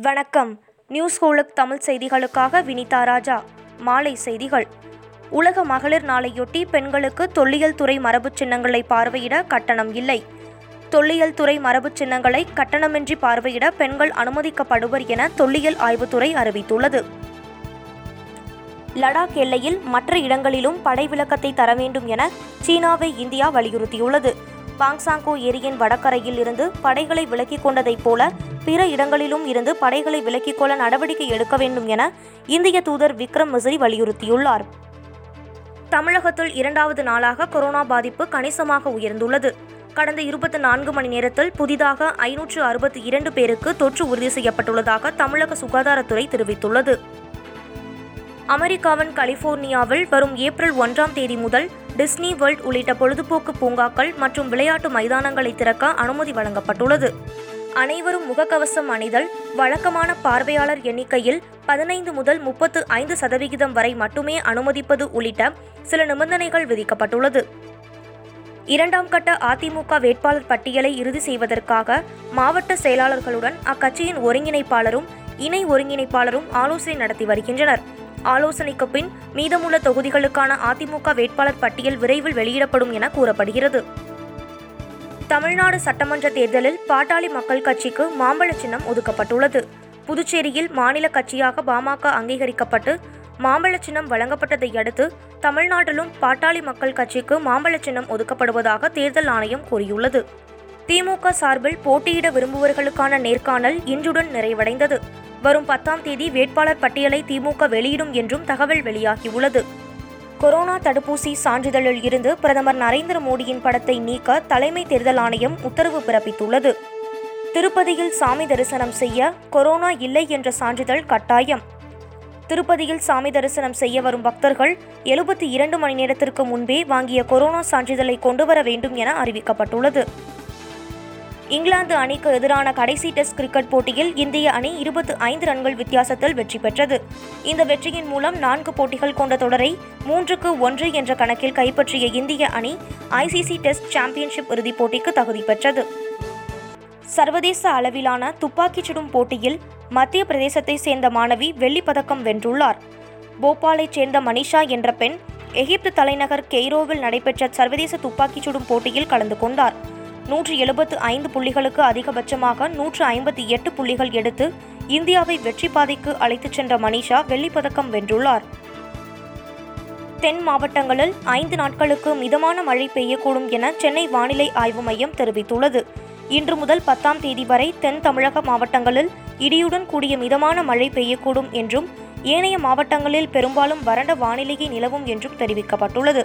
வணக்கம். நியூஸ் ஹோலுக் தமிழ் செய்திகளுக்காக வினிதா ராஜா. மாலை செய்திகள். உலக மகளிர் நாளையொட்டி பெண்களுக்கு தொல்லியல் துறை மரபுச் சின்னங்களை பார்வையிட கட்டணம் இல்லை. தொல்லியல் துறை மரபுச் சின்னங்களை கட்டணமின்றி பார்வையிட பெண்கள் அனுமதிக்கப்படுவர் என தொல்லியல் ஆய்வுத்துறை அறிவித்துள்ளது. லடாக் எல்லையில் மற்ற இடங்களிலும் படை விளக்கத்தை தர வேண்டும் என சீனாவை இந்தியா வலியுறுத்தியுள்ளது. பாங்சாங்கோ ஏரியின் வடக்கரையில் இருந்து படைகளை விலக்கிக் கொண்டதைப் போல பிற இடங்களிலும் இருந்து படைகளை விலக்கிக் கொள்ள நடவடிக்கை எடுக்க வேண்டும் என இந்திய தூதர் விக்ரம் மிஸ்ரி வலியுறுத்தியுள்ளார். தமிழகத்தில் இரண்டாவது நாளாக கொரோனா பாதிப்பு கணிசமாக உயர்ந்துள்ளது. கடந்த இருபத்தி நான்கு மணி நேரத்தில் புதிதாக ஐநூற்று அறுபத்தி இரண்டு பேருக்கு தொற்று உறுதி செய்யப்பட்டுள்ளதாக தமிழக சுகாதாரத்துறை தெரிவித்துள்ளது. அமெரிக்காவின் கலிபோர்னியாவில் வரும் ஏப்ரல் ஒன்றாம் தேதி முதல் டிஸ்னி வேர்ல்ட் உள்ளிட்ட பொழுதுபோக்கு பூங்காக்கள் மற்றும் விளையாட்டு மைதானங்களை திறக்க அனுமதி வழங்கப்பட்டுள்ளது. அனைவரும் முகக்கவசம் அணிதல் வழக்கமான பார்வையாளர் எண்ணிக்கையில் பதினைந்து முதல் முப்பத்து ஐந்து சதவிகிதம் வரை மட்டுமே அனுமதிப்பது உள்ளிட்ட சில நிபந்தனைகள் விதிக்கப்பட்டுள்ளது. இரண்டாம் கட்ட அதிமுக வேட்பாளர் பட்டியலை இறுதி செய்வதற்காக மாவட்ட செயலாளர்களுடன் அக்கட்சியின் ஒருங்கிணைப்பாளரும் இணை ஒருங்கிணைப்பாளரும் ஆலோசனை நடத்தி வருகின்றனர். ஆலோசனைக்கு பின் மீதமுள்ள தொகுதிகளுக்கான அதிமுக வேட்பாளர் பட்டியல் விரைவில் வெளியிடப்படும் என கூறப்படுகிறது. தமிழ்நாடு சட்டமன்ற தேர்தலில் பாட்டாளி மக்கள் கட்சிக்கு மாம்பழ சின்னம் ஒதுக்கப்பட்டுள்ளது. புதுச்சேரியில் மாநில கட்சியாக பாமக அங்கீகரிக்கப்பட்டு மாம்பழ சின்னம் வழங்கப்பட்டதை அடுத்து தமிழ்நாட்டிலும் பாட்டாளி மக்கள் கட்சிக்கு மாம்பழ சின்னம் ஒதுக்கப்படுவதாக தேர்தல் ஆணையம் கூறியுள்ளது. திமுக சார்பில் போட்டியிட விரும்புவர்களுக்கான நேர்காணல் இன்றுடன் நிறைவடைந்தது. வரும் பத்தாம் தேதி வேட்பாளர் பட்டியலை திமுக வெளியிடும் என்றும் தகவல் வெளியாகியுள்ளது. கொரோனா தடுப்பூசி சான்றிதழில் இருந்து பிரதமர் நரேந்திர மோடியின் படத்தை நீக்க தலைமை தேர்தல் ஆணையம் உத்தரவு பிறப்பித்துள்ளது. திருப்பதியில் சாமி தரிசனம் செய்ய கொரோனா இல்லை என்ற சான்றிதழ் கட்டாயம். திருப்பதியில் சாமி தரிசனம் செய்ய வரும் பக்தர்கள் எழுபத்தி இரண்டு மணி நேரத்திற்கு முன்பே வாங்கிய கொரோனா சான்றிதழை கொண்டு வர வேண்டும் என அறிவிக்கப்பட்டுள்ளது. இங்கிலாந்து அணிக்கு எதிரான கடைசி டெஸ்ட் கிரிக்கெட் போட்டியில் இந்திய அணி இருபத்து ஐந்து ரன்கள் வித்தியாசத்தில் வெற்றி பெற்றது. இந்த வெற்றியின் மூலம் நான்கு போட்டிகள் கொண்ட தொடரை மூன்றுக்கு ஒன்று என்ற கணக்கில் கைப்பற்றிய இந்திய அணி ஐசிசி டெஸ்ட் சாம்பியன்ஷிப் இறுதிப் போட்டிக்கு தகுதி பெற்றது. சர்வதேச அளவிலான துப்பாக்கிச் சுடும் போட்டியில் மத்திய பிரதேசத்தை சேர்ந்த மாணவி வெள்ளிப் பதக்கம் வென்றுள்ளார். போபாலைச் சேர்ந்த மனிஷா என்ற பெண் எகிப்து தலைநகர் கெய்ரோவில் நடைபெற்ற சர்வதேச துப்பாக்கிச் சுடும் போட்டியில் கலந்து கொண்டார். நூற்று எழுபத்து ஐந்து புள்ளிகளுக்கு அதிகபட்சமாக நூற்று ஐம்பத்தி எட்டு புள்ளிகள் எடுத்து இந்தியாவை வெற்றி பாதைக்கு அழைத்துச் சென்ற மனிஷா வெள்ளிப்பதக்கம் வென்றுள்ளார். தென் மாவட்டங்களில் ஐந்து நாட்களுக்கு மிதமான மழை பெய்யக்கூடும் என சென்னை வானிலை ஆய்வு மையம் தெரிவித்துள்ளது. இன்று முதல் பத்தாம் தேதி வரை தென் தமிழக மாவட்டங்களில் இடியுடன் கூடிய மிதமான மழை பெய்யக்கூடும் என்றும் ஏனைய மாவட்டங்களில் பெரும்பாலும் வறண்ட வானிலையே நிலவும் என்றும் தெரிவிக்கப்பட்டுள்ளது.